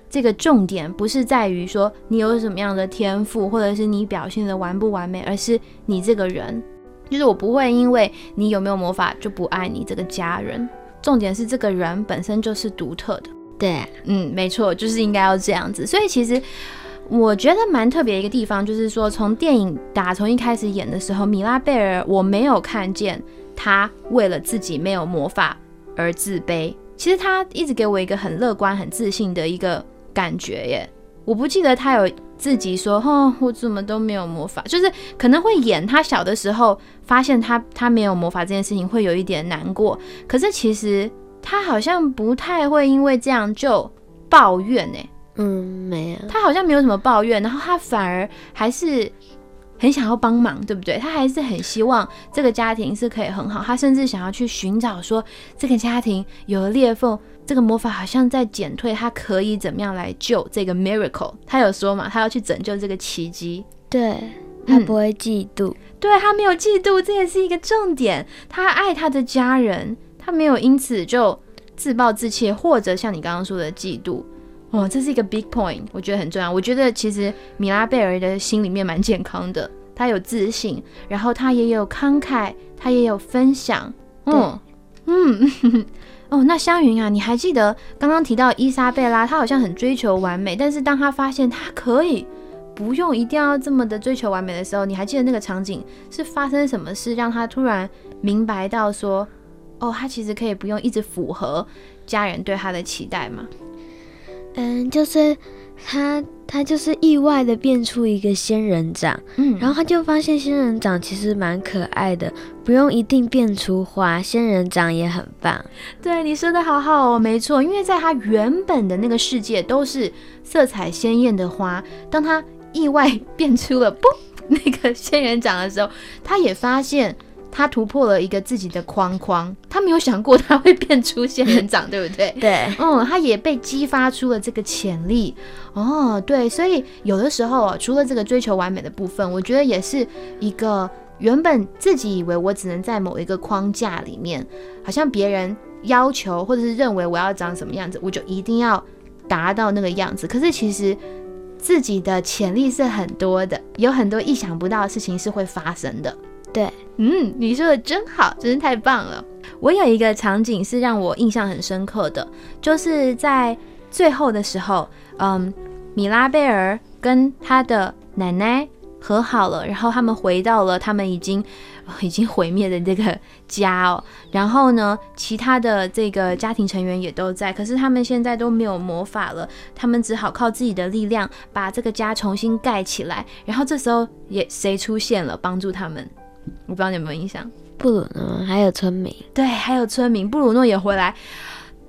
这个重点不是在于说你有什么样的天赋，或者是你表现的完不完美，而是你这个人。就是我不会因为你有没有魔法就不爱你这个家人，重点是这个人本身就是独特的。对，嗯，没错，就是应该要这样子。所以其实我觉得蛮特别的一个地方，就是说从电影打从一开始演的时候，米拉贝尔我没有看见他为了自己没有魔法而自卑。其实他一直给我一个很乐观、很自信的一个感觉耶。我不记得他有自己说，哦，我怎么都没有魔法，就是可能会演他小的时候发现他他没有魔法这件事情会有一点难过，可是其实他好像不太会因为这样就抱怨呢。嗯，没有，他好像没有什么抱怨，然后他反而还是很想要帮忙，对不对？他还是很希望这个家庭是可以很好，他甚至想要去寻找说这个家庭有了裂缝，这个魔法好像在减退，他可以怎么样来救这个 miracle？他有说嘛，他要去拯救这个奇迹。对他不会嫉妒，对他没有嫉妒，这也是一个重点。他爱他的家人，他没有因此就自暴自弃，或者像你刚刚说的嫉妒。哦，这是一个 big point，我觉得很重要。我觉得其实米拉贝尔的心里面蛮健康的，他有自信，然后他也有慷慨，他也有分享。嗯嗯，哦，那香云啊，你还记得刚刚提到伊莎贝拉，她好像很追求完美，但是当她发现她可以不用一定要这么的追求完美的时候，你还记得那个场景是发生什么事，让她突然明白到说，哦，她其实可以不用一直符合家人对她的期待吗？嗯，就是他，他就是意外的变出一个仙人掌，嗯，然后他就发现仙人掌其实蛮可爱的，不用一定变出花，仙人掌也很棒。对你说的好好哦，没错，因为在他原本的那个世界都是色彩鲜艳的花，当他意外 变出了不那个仙人掌的时候，他也发现。他突破了一个自己的框框，他没有想过他会变出仙人掌，对不对？对，嗯，他也被激发出了这个潜力。哦，对，所以有的时候啊，除了这个追求完美的部分，我觉得也是一个原本自己以为我只能在某一个框架里面，好像别人要求或者是认为我要长什么样子，我就一定要达到那个样子。可是其实自己的潜力是很多的，有很多意想不到的事情是会发生的。对，嗯，你说的真好，真是太棒了。我有一个场景是让我印象很深刻的，就是在最后的时候，嗯，米拉贝尔跟他的奶奶和好了，然后他们回到了他们已经已经毁灭的这个家哦。然后呢，其他的这个家庭成员也都在，可是他们现在都没有魔法了，他们只好靠自己的力量把这个家重新盖起来。然后这时候也谁出现了帮助他们？我不知道你有没有印象。布鲁诺还有村民，对，还有村民，布鲁诺也回来。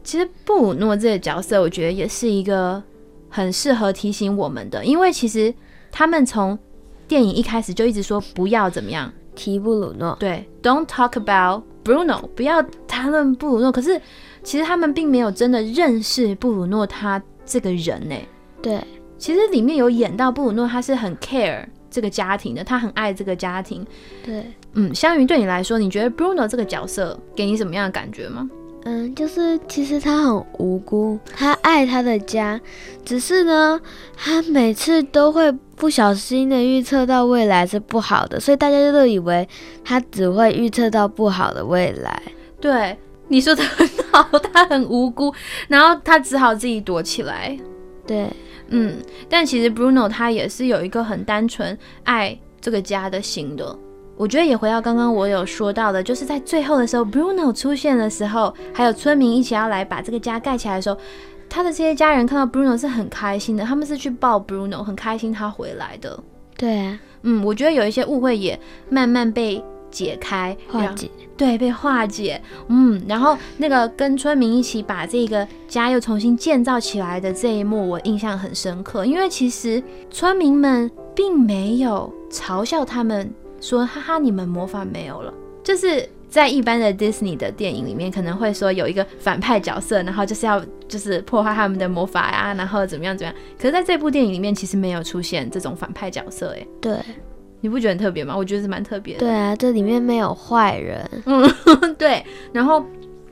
其实布鲁诺这个角色，我觉得也是一个很适合提醒我们的，因为其实他们从电影一开始就一直说不要怎么样提布鲁诺，对，Don't talk about Bruno，不要谈论布鲁诺。可是其实他们并没有真的认识布鲁诺他这个人呢。对，其实里面有演到布鲁诺他是很 care 这个家庭的，他很爱这个家庭。对，嗯，香云对你来说，你觉得 Bruno 这个角色给你什么样的感觉吗？嗯，就是其实他很无辜，他爱他的家，只是呢，他每次都会不小心的预测到未来是不好的，所以大家都以为他只会预测到不好的未来。对，你说的很好，他很无辜，然后他只好自己躲起来。对，嗯，但其实 Bruno 他也是有一个很单纯爱这个家的心的。我觉得也回到刚刚我有说到的，就是在最后的时候，Bruno 出现的时候，还有村民一起要来把这个家盖起来的时候，他的这些家人看到 Bruno 是很开心的，他们是去抱 Bruno，很开心他回来的。对啊，嗯，我觉得有一些误会也慢慢被解开，化解，对，被化解。嗯，然后那个跟村民一起把这个家又重新建造起来的这一幕，我印象很深刻，因为其实村民们并没有嘲笑他们。说哈哈，你们魔法没有了，就是在一般的 Disney 的电影里面，可能会说有一个反派角色，然后就是要就是破坏他们的魔法呀，然后怎么样怎么样。可是在这部电影里面，其实没有出现这种反派角色，哎，对，你不觉得很特别吗？我觉得是蛮特别的。对啊，这里面没有坏人。嗯，对。然后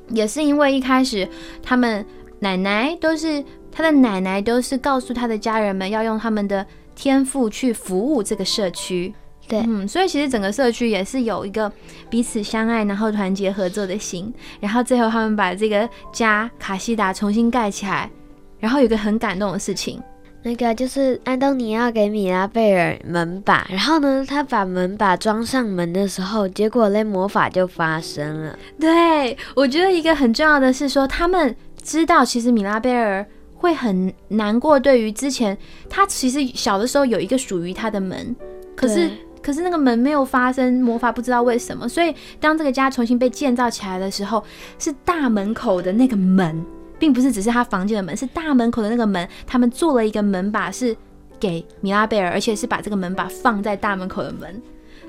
也是因为一开始他们奶奶都是他的奶奶都是告诉他的家人们要用他们的天赋去服务这个社区。对，嗯，所以其实整个社区也是有一个彼此相爱，然后团结合作的心，然后最后他们把这个家卡西达重新盖起来，然后有个很感动的事情，那个就是安东尼要给米拉贝尔门把，然后呢，他把门把装上门的时候，结果那魔法就发生了。对，我觉得一个很重要的是说，他们知道其实米拉贝尔会很难过，对于之前他其实小的时候有一个属于他的门，可是。可是那个门没有发生魔法，不知道为什么。所以当这个家重新被建造起来的时候，是大门口的那个门，并不是只是他房间的门，是大门口的那个门。他们做了一个门把，是给米拉贝尔，而且是把这个门把放在大门口的门。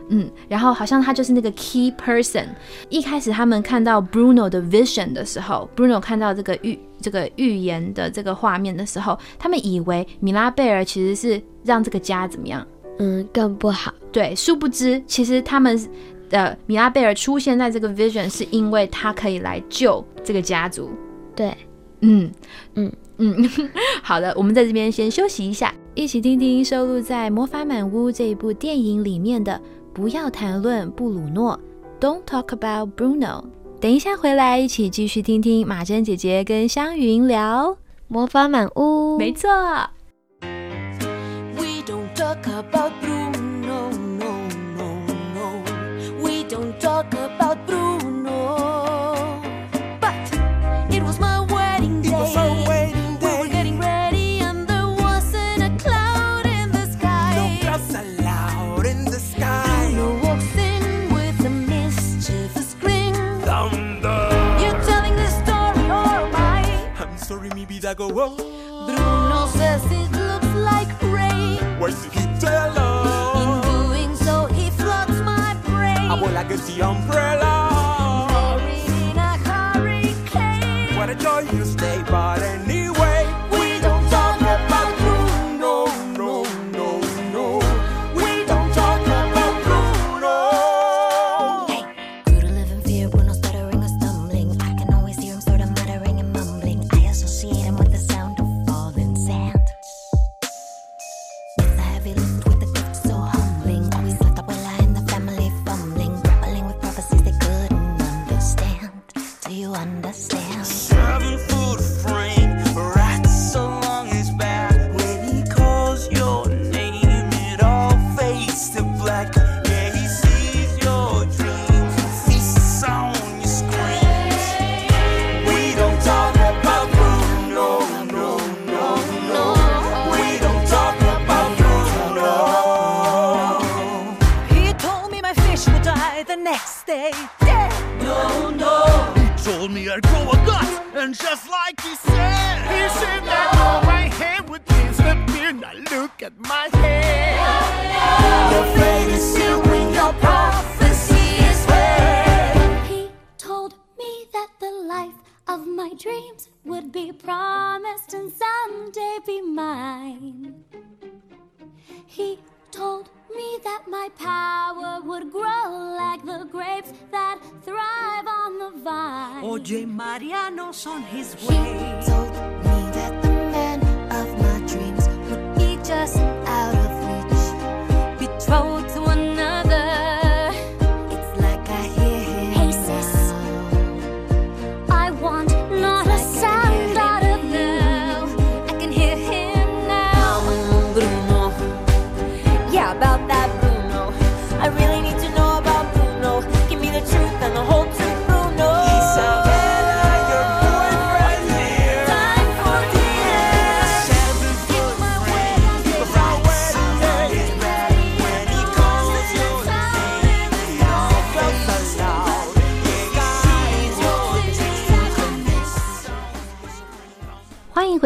嗯，然后好像他就是那个 key person。一开始他们看到 Bruno 的 vision 的时候，Bruno 看到这个预这个预言的这个画面的时候，他们以为米拉贝尔其实是让这个家怎么样？嗯，更不好。对，殊不知，其实他们的米拉贝尔出现在这个 vision，是因为他可以来救这个家族。对，嗯嗯嗯，好的，我们在这边先休息一下，一起听听收录在《魔法满屋》这一部电影里面的“不要谈论布鲁诺 ”，Don't talk about Bruno。等一下回来，一起继续听听马珍姐姐跟香云聊《魔法满屋》。没错。talk about I'm sorry, maybe that go wrong. Bruno says it looks like rain. Where's the tell In doing so, he floods my brain. Abuela gets the umbrella. Buried in a hurricane. What a joy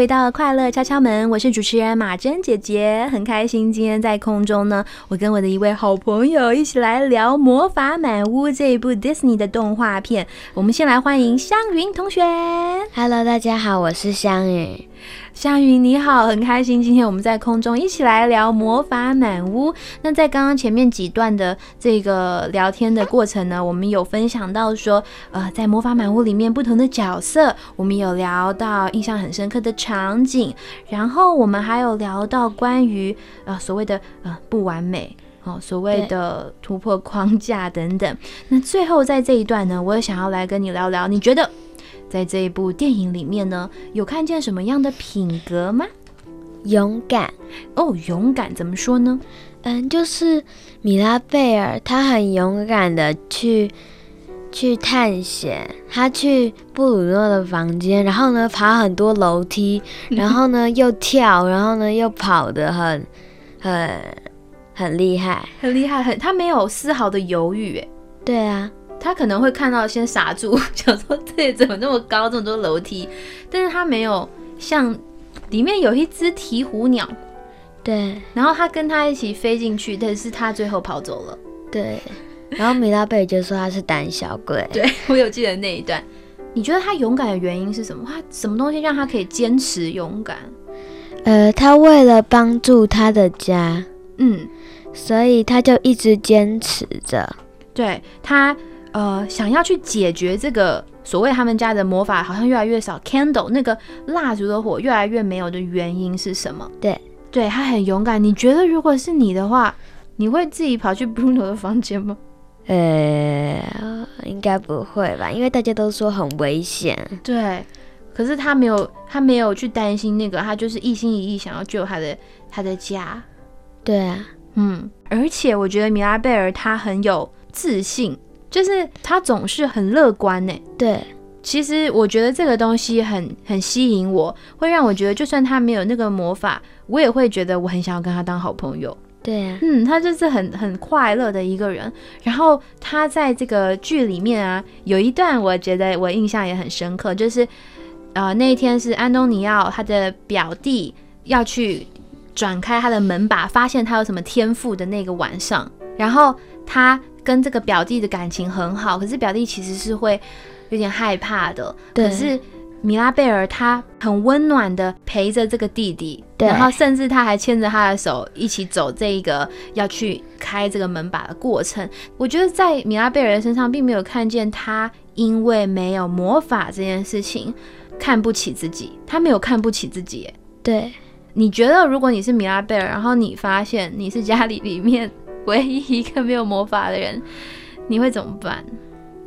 回到快乐敲敲门，我是主持人马珍姐姐，很开心今天在空中呢，我跟我的一位好朋友一起来聊《魔法满屋》这一部 Disney 的动画片。我们先来欢迎香云同学。Hello，大家好，我是香云。香云你好，很开心今天我们在空中一起来聊《魔法满屋》。那在刚刚前面几段的这个聊天的过程呢，我们有分享到说，呃，在《魔法满屋》里面不同的角色，我们有聊到印象很深刻的场景，然后我们还有聊到关于呃所谓的呃不完美。哦，所谓的突破框架等等。那最后在这一段呢，我也想要来跟你聊聊，你觉得在这一部电影里面呢，有看见什么样的品格吗？勇敢。哦，勇敢怎么说呢？嗯，就是米拉贝尔，他很勇敢的去去探险，他去布鲁诺的房间，然后呢爬很多楼梯，然后呢又跳，然后呢又跑得很很很厉害，很厉害，很他没有丝毫的犹豫，哎，对啊，他可能会看到先傻住，想说这怎么那么高，这么多楼梯，但是他没有像里面有一只鹈鹕鸟，对然后他跟他一起飞进去，但是他最后跑走了。对，然后米拉贝尔就说他是胆小鬼，对我有记得那一段。你觉得他勇敢的原因是什么？他什么东西让他可以坚持勇敢？呃，他为了帮助他的家，嗯，所以他就一直坚持着。对他呃想要去解决这个所谓他们家的魔法好像越来越少，candle 那个蜡烛的火越来越没有的原因是什么？对，对他很勇敢。你觉得如果是你的话，你会自己跑去 Bruno 的房间吗？呃，应该不会吧？因为大家都说很危险。对，可是他没有，他没有去担心那个，他就是一心一意想要救他的他的家。对啊，嗯，而且我觉得米拉贝尔他很有自信，就是他总是很乐观呢。对，其实我觉得这个东西很很吸引我，会让我觉得就算他没有那个魔法，我也会觉得我很想要跟他当好朋友。对啊，嗯，他就是很很快乐的一个人。然后他在这个剧里面啊，有一段我觉得我印象也很深刻，就是呃那一天是安东尼奥他的表弟要去转开他的门把，发现他有什么天赋的那个晚上，然后他跟这个表弟的感情很好，可是表弟其实是会有点害怕的，对可是。米拉贝尔他很温暖的陪着这个弟弟，对然后甚至他还牵着他的手一起走这一个要去开这个门把的过程。我觉得在米拉贝尔的身上并没有看见他因为没有魔法这件事情看不起自己，他没有看不起自己。对，你觉得如果你是米拉贝尔，然后你发现你是家里里面唯一一个没有魔法的人，你会怎么办？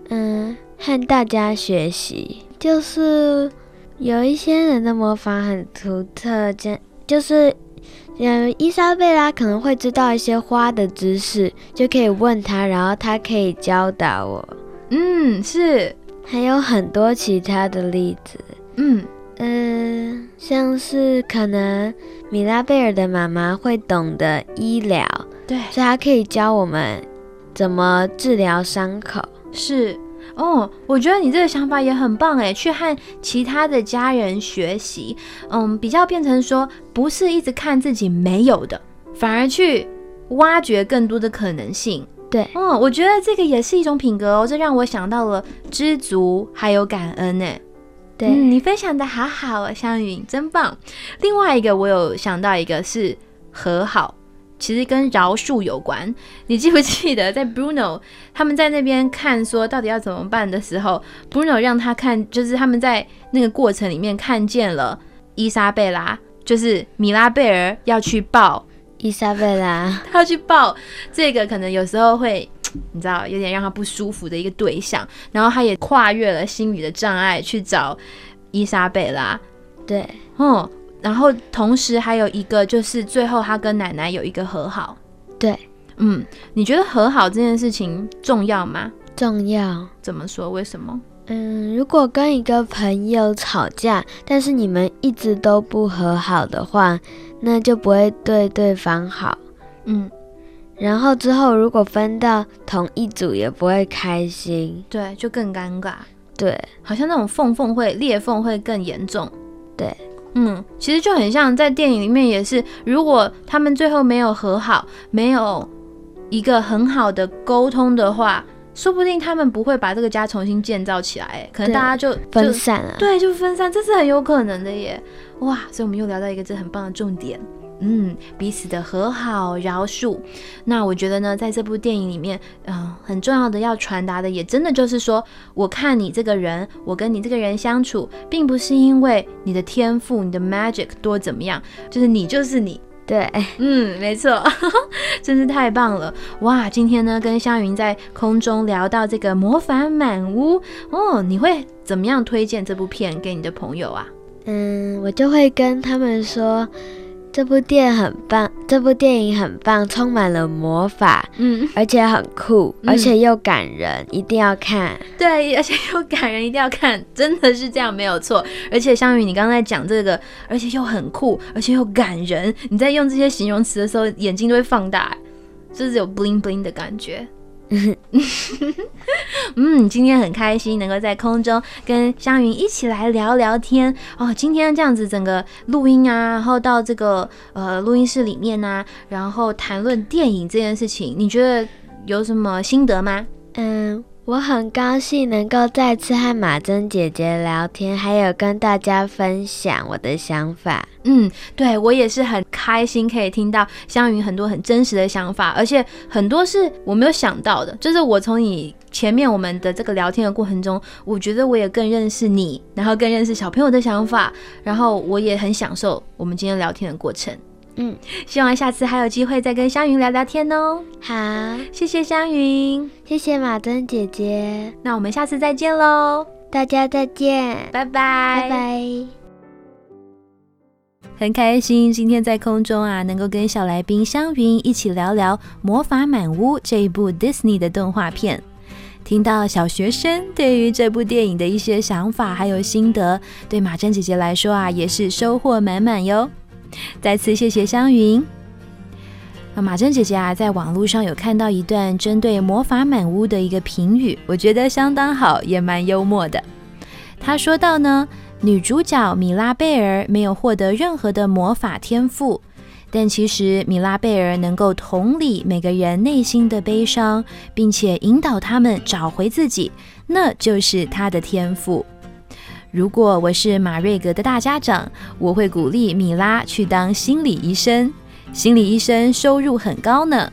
嗯，和大家学习，就是有一些人的魔法很独特，这就是。嗯，伊莎贝拉可能会知道一些花的知识，就可以问他，然后他可以教导我。嗯，是，还有很多其他的例子。嗯嗯，像是可能米拉贝尔的妈妈会懂得医疗，对，所以他可以教我们怎么治疗伤口。是，哦，我觉得你这个想法也很棒哎，去和其他的家人学习，嗯，比较变成说不是一直看自己没有的，反而去挖掘更多的可能性。对，嗯，我觉得这个也是一种品格哦，这让我想到了知足还有感恩呢。对，嗯，你分享的好好哦，香云真棒。另外一个我有想到一个是和好。其实跟饶恕有关，你记不记得在 Bruno 他们在那边看说到底要怎么办的时候，Bruno 让他看，就是他们在那个过程里面看见了伊莎贝拉，就是米拉贝尔要去抱伊莎贝拉，他要去抱这个可能有时候会你知道有点让他不舒服的一个对象，然后他也跨越了心理的障碍去找伊莎贝拉，对，嗯。然后同时还有一个就是最后他跟奶奶有一个和好，对，嗯，你觉得和好这件事情重要吗？重要。怎么说？为什么？嗯，如果跟一个朋友吵架，但是你们一直都不和好的话，那就不会对对方好。嗯，然后之后如果分到同一组，也不会开心。对，就更尴尬。对，好像那种缝缝会裂缝会更严重。对。嗯，其实就很像在电影里面也是，如果他们最后没有和好，没有一个很好的沟通的话，说不定他们不会把这个家重新建造起来，可能大家就分散了。对，就分散，这是很有可能的耶。哇，所以我们又聊到一个这很棒的重点。嗯，彼此的和好、饶恕。那我觉得呢，在这部电影里面，嗯，很重要的要传达的，也真的就是说，我看你这个人，我跟你这个人相处，并不是因为你的天赋、你的 magic 多怎么样，就是你就是你。对，嗯，没错，真是太棒了。哇，今天呢，跟香云在空中聊到这个魔法满屋哦，你会怎么样推荐这部片给你的朋友啊？嗯，我就会跟他们说。这部电影很棒，这部电影很棒，充满了魔法，嗯，而且很酷，而且又感人，一定要看。对，而且又感人，一定要看，真的是这样，没有错。而且香宇，你刚才讲这个，而且又很酷，而且又感人，你在用这些形容词的时候，眼睛都会放大，就是有 bling bling 的感觉。嗯，今天很开心能够在空中跟湘云一起来聊聊天哦。今天这样子整个录音啊，然后到这个呃录音室里面呢，然后谈论电影这件事情，你觉得有什么心得吗？嗯。我很高兴能够再次和马珍姐姐聊天，还有跟大家分享我的想法。嗯，对我也是很开心，可以听到香云很多很真实的想法，而且很多是我没有想到的。就是我从你前面我们的这个聊天的过程中，我觉得我也更认识你，然后更认识小朋友的想法，然后我也很享受我们今天聊天的过程。嗯，希望下次还有机会再跟香云聊聊天哦。好，谢谢香云，谢谢马珍姐姐。那我们下次再见喽，大家再见，拜拜，拜拜。很开心今天在空中啊，能够跟小来宾香云一起聊聊《魔法满屋》这一部 Disney 的动画片，听到小学生对于这部电影的一些想法还有心得，对马珍姐姐来说啊，也是收获满满哟。再次谢谢香云。那马珍姐姐啊，在网络上有看到一段针对《魔法满屋》的一个评语，我觉得相当好，也蛮幽默的。她说到呢，女主角米拉贝尔没有获得任何的魔法天赋，但其实米拉贝尔能够同理每个人内心的悲伤，并且引导他们找回自己，那就是她的天赋。如果我是马瑞格的大家长，我会鼓励米拉去当心理医生。心理医生收入很高呢。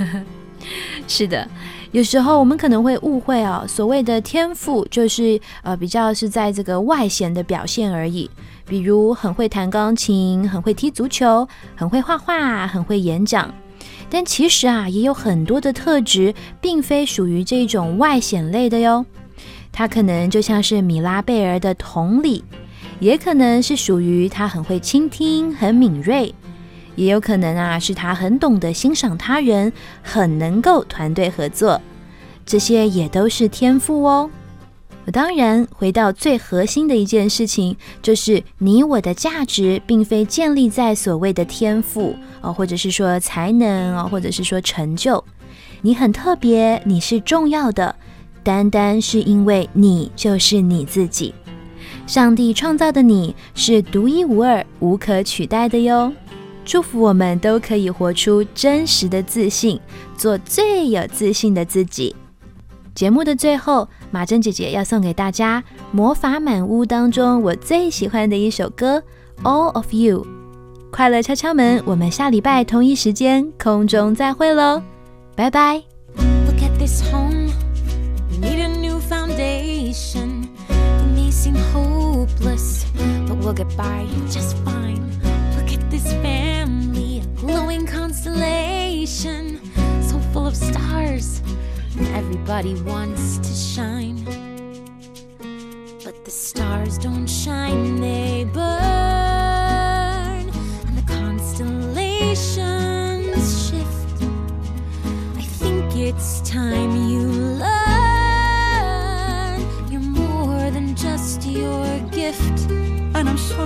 是的，有时候我们可能会误会哦，所谓的天赋就是呃比较是在这个外显的表现而已，比如很会弹钢琴、很会踢足球、很会画画、很会演讲。但其实啊，也有很多的特质，并非属于这种外显类的哟。他可能就像是米拉贝尔的同理，也可能是属于他很会倾听、很敏锐，也有可能啊是他很懂得欣赏他人，很能够团队合作，这些也都是天赋哦。当然，回到最核心的一件事情，就是你我的价值并非建立在所谓的天赋哦，或者是说才能哦，或者是说成就，你很特别，你是重要的。单单是因为你就是你自己。上帝创造的你是独一无二、无可取代的哟。祝福我们都可以活出真实的自信，做最有自信的自己。节目的最后，马珍姐姐要送给大家《魔法满屋》当中我最喜欢的一首歌《All of You》。快乐敲敲门，我们下礼拜同一时间空中再会喽，拜拜。We'll get by just fine. Look at this family, a glowing constellation, so full of stars, everybody wants to shine. But the stars don't shine, they burn,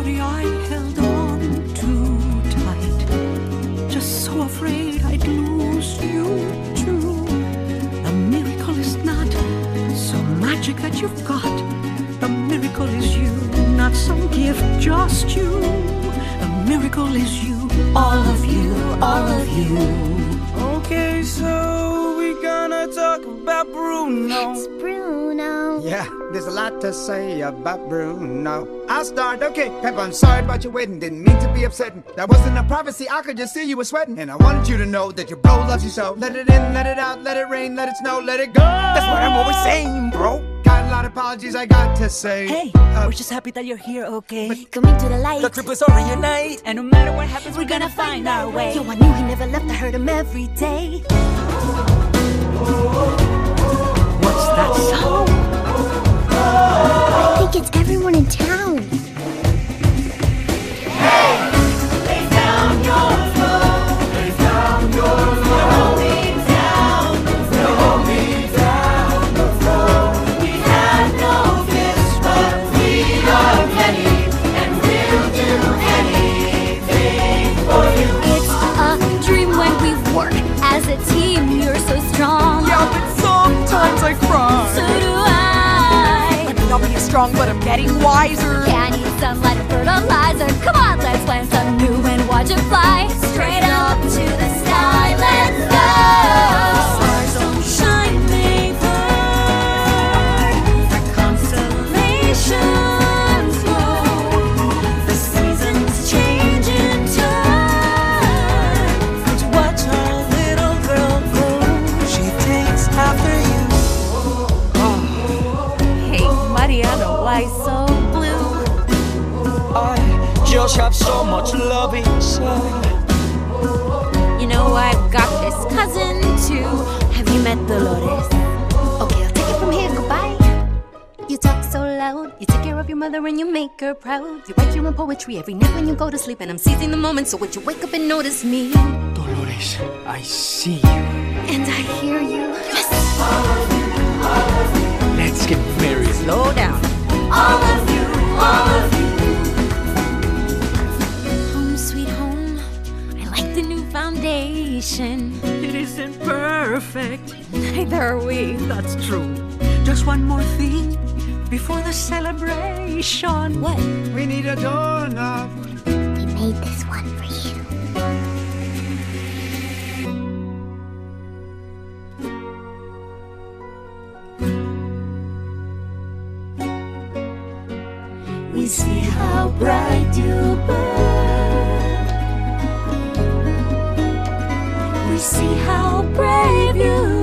I held on too tight. Just so afraid I'd lose you too. The miracle is not some magic that you've got. The miracle is you, not some gift, just you. The miracle is you, all of you, all of you. Okay, so we gonna talk about Bruno. It's Bruno. Yeah, there's a lot to say about Bruno. I'll start. Okay, Pep, I'm sorry about your wedding. Didn't mean to be upsetting. That wasn't a prophecy. I could just see you were sweating. And I wanted you to know that your bro loves you so. Let it in, let it out, let it rain, let it snow, let it go. That's what I'm always saying, bro. Got a lot of apologies I got to say. Hey, Uh, we're just happy that you're here, okay? Coming to the light. The trip is over unite, and no matter what happens, we're gonna find our way. Yo, I knew he never left. I heard him every day. What's that sound? I think it's everyone in town. It's strong, but I'm getting wiser. Yeah, I need sunlight and fertilizer. Come on, let's plant some new and watch it fly straight up to the sky. Let's go. Just have so much love inside. You know I've got this cousin too. Have you met Dolores? Okay, I'll take it from here. Goodbye. You talk so loud. You take care of your mother and you make her proud. You write your own poetry every night when you go to sleep, and I'm seizing the moment. So would you wake up and notice me? Dolores, I see you. And I hear you. Yes. Let's get married. Slow down. All of you, all of you. It isn't perfect. Neither are we. That's true. Just one more thing before the celebration. What? we need a doorknob. We made this one for you. We see how bright you burn. See how brave you've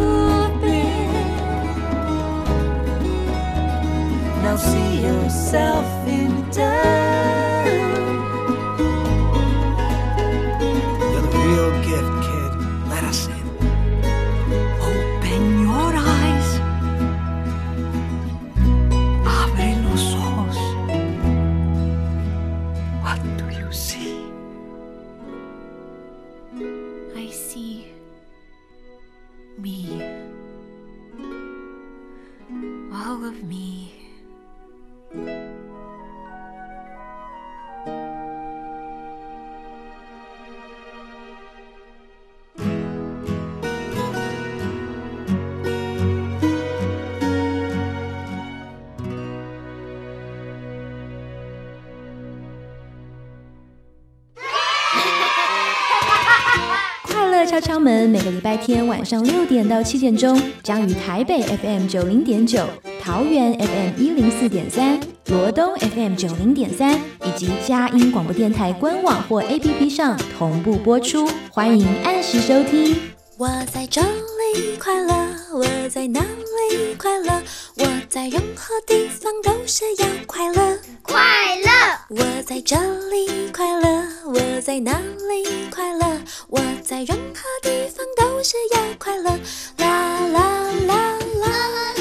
拜天晚上六点到七点钟，将于台北 FM 九零点九、桃园 FM 一零四点三、罗东 FM 九零点三以及佳音广播电台官网或 APP 上同步播出，欢迎按时收听。我在这里快乐，我在哪里快乐？我在任何地方都是要快乐，快乐。我在这里快乐，我在哪里快乐？我在任何地方都是要快乐，啦啦啦啦啦啦啦